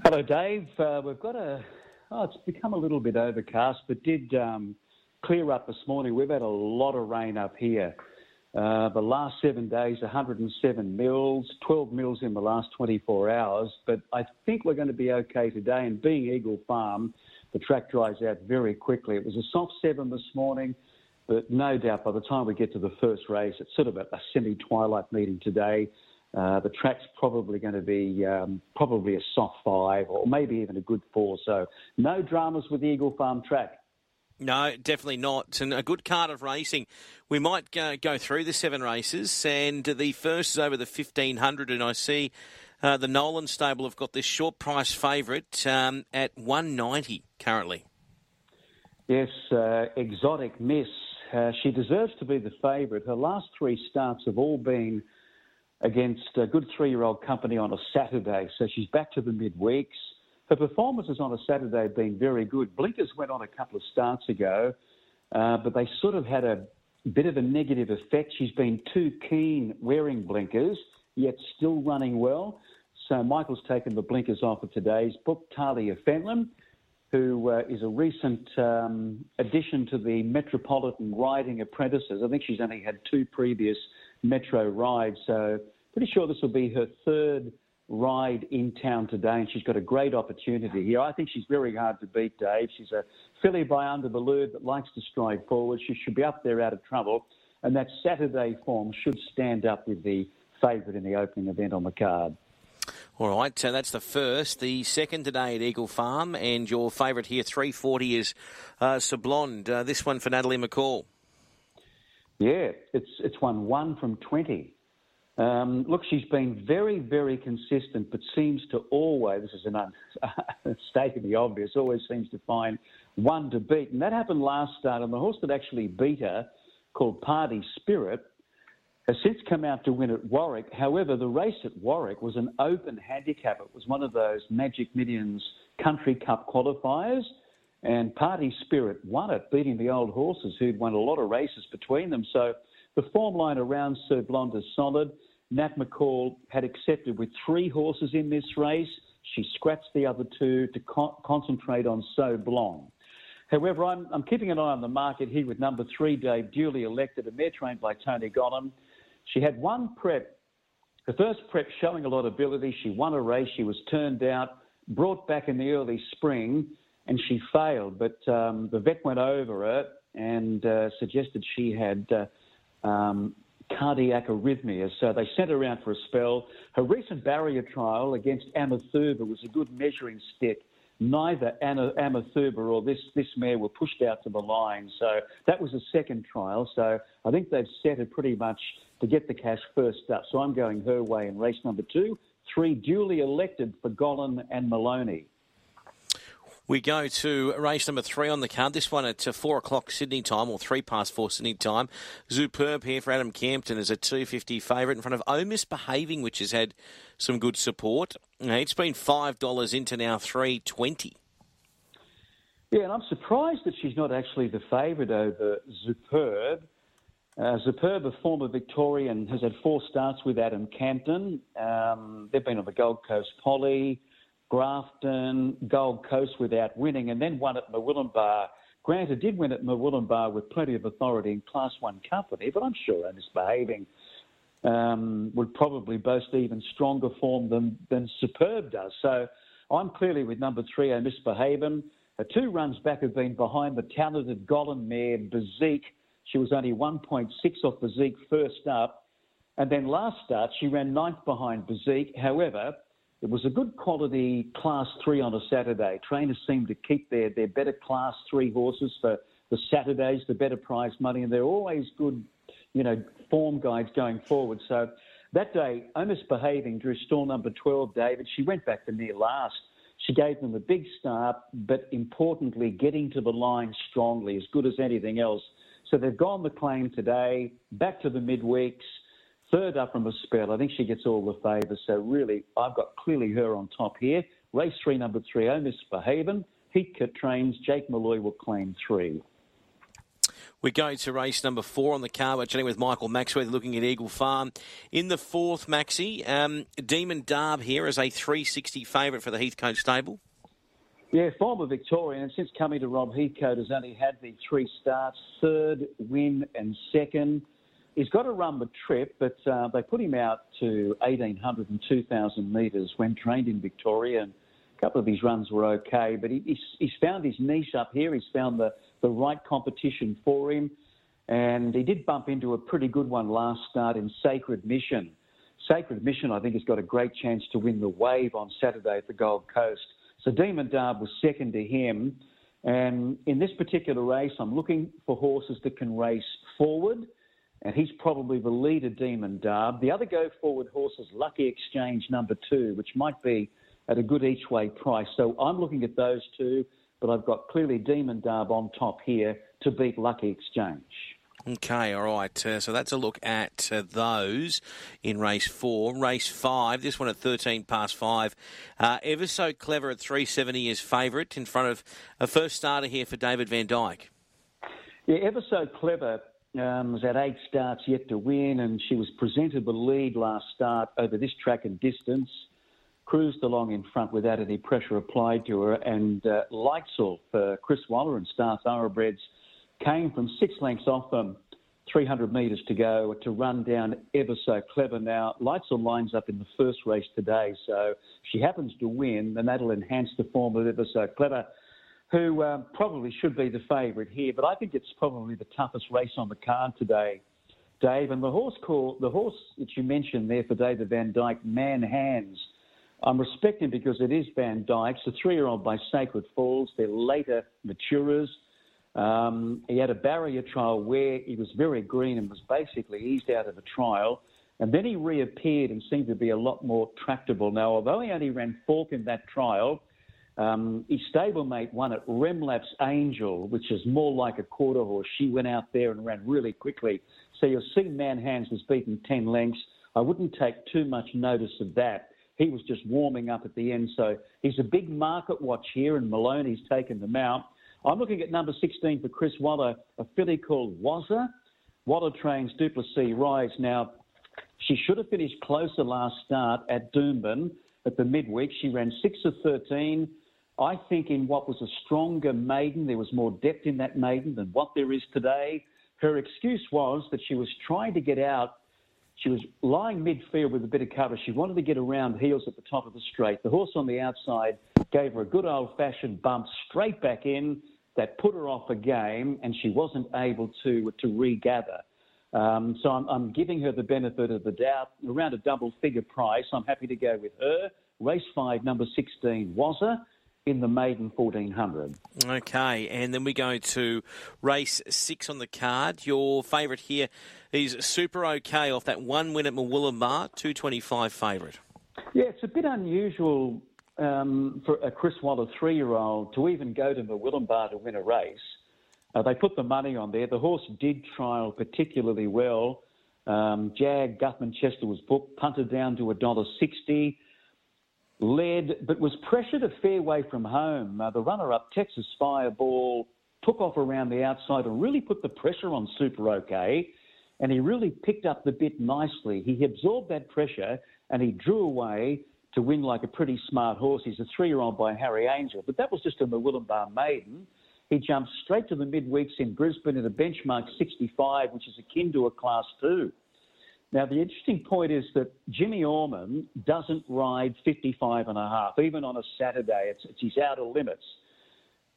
Hello, Dave. Uh, we've got a. Oh, it's become a little bit overcast, but did um, clear up this morning. We've had a lot of rain up here. Uh, the last seven days, 107 mils, 12 mils in the last 24 hours. But I think we're going to be okay today. And being Eagle Farm, the track dries out very quickly. It was a soft seven this morning, but no doubt by the time we get to the first race, it's sort of a, a semi-twilight meeting today. Uh, the track's probably going to be um, probably a soft five or maybe even a good four. So no dramas with the Eagle Farm track. No, definitely not. And a good card of racing. We might go, go through the seven races, and the first is over the 1500. And I see uh, the Nolan stable have got this short price favourite um, at 190 currently. Yes, uh, Exotic Miss. Uh, she deserves to be the favourite. Her last three starts have all been against a good three year old company on a Saturday, so she's back to the midweeks. Her performances on a Saturday have been very good. Blinkers went on a couple of starts ago, uh, but they sort of had a bit of a negative effect. She's been too keen wearing blinkers, yet still running well. So Michael's taken the blinkers off of today's book. Talia Fenlon, who uh, is a recent um, addition to the Metropolitan Riding Apprentices. I think she's only had two previous Metro rides, so pretty sure this will be her third ride in town today, and she's got a great opportunity here. I think she's very hard to beat, Dave. She's a filly by Under The Louvre that likes to stride forward. She should be up there out of trouble, and that Saturday form should stand up with the favourite in the opening event on the card. All right, so that's the first. The second today at Eagle Farm, and your favourite here, 340, is uh, Sablonde. Uh, this one for Natalie McCall. Yeah, it's it's won one from 20. Um, look, she's been very, very consistent, but seems to always, this is an un- the obvious, always seems to find one to beat. And that happened last start, and the horse that actually beat her, called Party Spirit, has since come out to win at Warwick. However, the race at Warwick was an open handicap. It was one of those Magic Millions Country Cup qualifiers, and Party Spirit won it, beating the old horses who'd won a lot of races between them. So the form line around Sir Blonde is solid. Nat McCall had accepted with three horses in this race. She scratched the other two to co- concentrate on So Blonde. However, I'm, I'm, keeping an eye on the market here with number three, Dave, duly elected, a mare trained by Tony Gollan. She had one prep, the first prep showing a lot of ability. She won a race. She was turned out, brought back in the early spring, and she failed. But um, the vet went over her and uh, suggested she had uh, um, cardiac arrhythmias. So they sent her around for a spell. Her recent barrier trial against Amathuba was a good measuring stick. Neither Amathuba or this, this mare were pushed out to the line. So that was a second trial. So I think they've set it pretty much to get the cash first up. So I'm going her way in race number two. Three duly elected for Gollan and Maloney. We go to race number three on the card. This one at uh, four o'clock Sydney time, or three past four Sydney time. Superb here for Adam Campton as a 250 favourite in front of Oh Misbehaving, which has had some good support. It's been five dollars into now three twenty. Yeah, and I'm surprised that she's not actually the favourite over Superb. Uh, Superb, a former Victorian, has had four starts with Adam Campton. Um, they've been on the Gold Coast Poly. Grafton, Gold Coast without winning, and then won at Murwillumbah. Granted, did win at Murwillumbah with plenty of authority in Class 1 company, but I'm sure I'm misbehaving. Um, would probably boast even stronger form than, than Superb does. So I'm clearly with number three, I misbehaving. Her two runs back have been behind the talented Gollan mare, Bezique. She was only 1.6 off Bezique first up. And then last start, she ran ninth behind Bezique. However, it was a good quality class three on a Saturday. Trainers seem to keep their, their better class three horses for the Saturdays, the better prize money, and they're always good, you know, form guides going forward. So that day, almost behaving drew stall number 12, David. She went back to near last. She gave them a big start, but importantly, getting to the line strongly, as good as anything else. So they've gone the claim today, back to the midweeks third up from a spell. I think she gets all the favours. So really, I've got clearly her on top here. Race three, number three, Oh Miss Behaven. Heathcote trains. Jake Malloy will claim three. We go to race number four on the car. We're chatting with Michael Maxworthy looking at Eagle Farm. In the fourth, Maxi, um, Demon Darb here is a 360 favourite for the Heathcote stable. Yeah, former Victorian, and since coming to Rob Heathcote, has only had the three starts, third, win, and second. He's got to run the trip, but uh, they put him out to 1,800 and 2,000 metres when trained in Victoria, and a couple of his runs were okay. But he, he's, he's found his niche up here. He's found the the right competition for him. And he did bump into a pretty good one last start in Sacred Mission. Sacred Mission, I think, has got a great chance to win the wave on Saturday at the Gold Coast. So Demon Darb was second to him. And in this particular race, I'm looking for horses that can race forward. And he's probably the leader, Demon Darb. The other go forward horse is Lucky Exchange number two, which might be at a good each way price. So I'm looking at those two but I've got clearly Demon Darb on top here to beat Lucky Exchange. Okay, all right. Uh, so that's a look at uh, those in race four. Race five, this one at 13 past five. Uh, ever so clever at 370 is favourite in front of a first starter here for David Vandyke. Yeah, ever so clever um, was at eight starts yet to win, and she was presented the lead last start over this track and distance cruised along in front without any pressure applied to her. And uh, Lightsall for Chris Waller and Star Thoroughbreds came from six lengths off them, 300 metres to go to run down ever so clever. Now, Lightsall lines up in the first race today, so she happens to win, and that'll enhance the form of ever so clever. Who um, probably should be the favourite here, but I think it's probably the toughest race on the card today, Dave. And the horse call, the horse that you mentioned there for David Vandyke, Man Hands, I'm respecting because it is Vandykes, a three-year-old by Sacred Falls. They're later maturers. Um, he had a barrier trial where he was very green and was basically eased out of the trial. And then he reappeared and seemed to be a lot more tractable. Now, although he only ran fourth in that trial, um, his stablemate won at Remlap's Angel, which is more like a quarter horse. She went out there and ran really quickly. So you'll see Man Hands was beaten 10 lengths. I wouldn't take too much notice of that. He was just warming up at the end. So he's a big market watch here, and Maloney's taken them out. I'm looking at number 16 for Chris Waller, a filly called Wazza. Waller trains Duplessis Rise. Now, she should have finished closer last start at Doomben at the midweek. She ran 6 of 13. I think in what was a stronger maiden, there was more depth in that maiden than what there is today. Her excuse was that she was trying to get out she was lying midfield with a bit of cover. She wanted to get around heels at the top of the straight. The horse on the outside gave her a good old fashioned bump straight back in that put her off a game, and she wasn't able to to regather. Um, so I'm, I'm, giving her the benefit of the doubt. Around a double figure price, I'm happy to go with her. Race five, number 16, Wazza in the maiden 1400. Okay, and then we go to race six on the card. Your favourite here is Super OK off that one win at Murwillumbah, 225 favourite. Yeah, it's a bit unusual um, for a Chris Waller three year old to even go to Murwillumbah to win a race. Uh, they put the money on there. The horse did trial particularly well. Um, Jag Guthmann Chester was booked, punted down to $1.60 led, but was pressured a fair way from home. Uh, the runner up, Texas Fireball, took off around the outside and really put the pressure on Super OK. And he really picked up the bit nicely. He absorbed that pressure and he drew away to win like a pretty smart horse. He's a three year old by Harry Angel, but that was just a Murwillumbah maiden. He jumped straight to the midweeks in Brisbane at a benchmark 65, which is akin to a class two. Now, the interesting point is that Jimmy Orman doesn't ride 55 and a half, even on a Saturday. It's, it's his outer limits.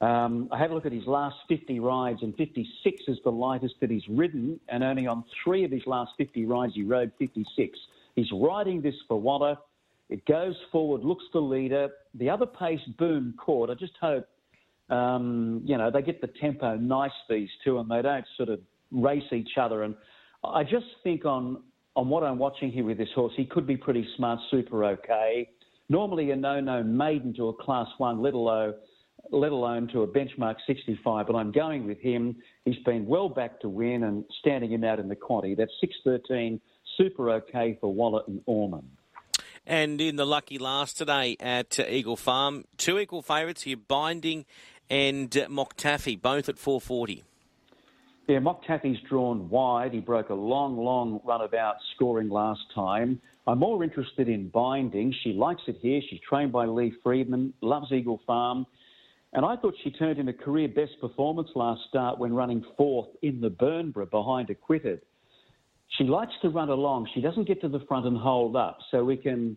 Um, I had a look at his last 50 rides, and 56 is the lightest that he's ridden, and only on three of his last 50 rides he rode 56. He's riding this for Waller. It goes forward, looks the leader. The other pace, Boom Court. I just hope, um, you know, they get the tempo nice, these two, and they don't sort of race each other. And I just think on on what I'm watching here with this horse, he could be pretty smart, super OK. Normally a no-no maiden to a class one, let alone, let alone to a benchmark 65, but I'm going with him. He's been well back to win and standing him out in the quaddy. That's 613, super OK for Waller and Orman. And in the lucky last today at Eagle Farm, two equal favourites here, Binding and Mocktaffy, both at 440. Yeah, Mock Taffy's drawn wide. He broke a long, long runabout scoring last time. I'm more interested in binding. She likes it here. She's trained by Lee Friedman, loves Eagle Farm. And I thought she turned in a career best performance last start when running fourth in the Bernborough behind Acquitted. She likes to run along. She doesn't get to the front and hold up. So we can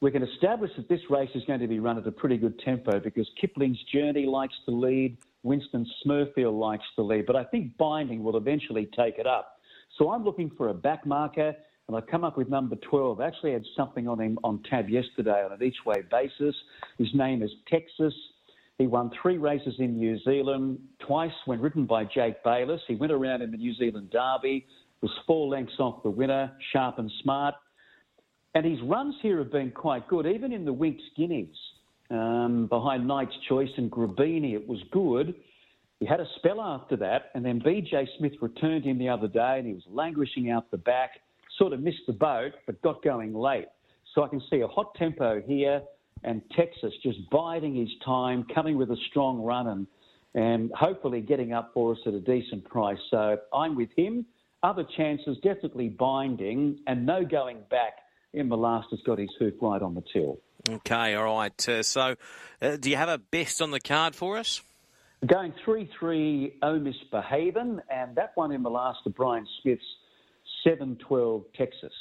we can establish that this race is going to be run at a pretty good tempo because Kipling's Journey likes to lead, Winston Smurfield likes to lead, but I think Binding will eventually take it up. So I'm looking for a back marker, and I've come up with number 12. I actually had something on him on tab yesterday on an each way basis. His name is Texas. He won three races in New Zealand, twice when ridden by Jake Bayliss. He went around in the New Zealand Derby, was four lengths off the winner, sharp and smart. And his runs here have been quite good, even in the Winx Guineas. Um, behind Knight's Choice and Grabini, it was good. He had a spell after that, and then BJ Smith returned him the other day, and he was languishing out the back, sort of missed the boat, but got going late. So I can see a hot tempo here and Texas just biding his time, coming with a strong run and, and hopefully getting up for us at a decent price. So I'm with him. Other chances definitely binding and no going back. In the last has got his hoof right on the till. Okay, all right. Uh, so, uh, do you have a best on the card for us? Going 3 3 Oh Misbehavin', and that one in the last of Brian Smith's 7 12 Texas.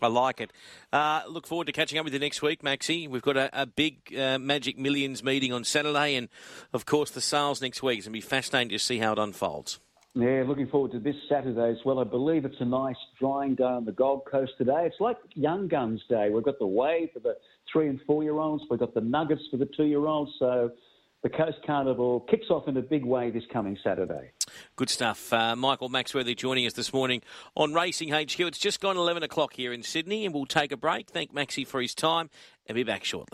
I like it. Uh, look forward to catching up with you next week, Maxie. We've got a, a big uh, Magic Millions meeting on Saturday, and of course the sales next week. It's going to be fascinating to see how it unfolds. Yeah, looking forward to this Saturday as well. I believe it's a nice drying day on the Gold Coast today. It's like Young Guns Day. We've got the Wave for the three and four year olds, we've got the Nuggets for the two year olds. So the Coast Carnival kicks off in a big way this coming Saturday. Good stuff. Uh, Michael Maxworthy joining us this morning on Racing HQ. It's just gone 11 o'clock here in Sydney, and we'll take a break. Thank Maxie for his time and be back shortly.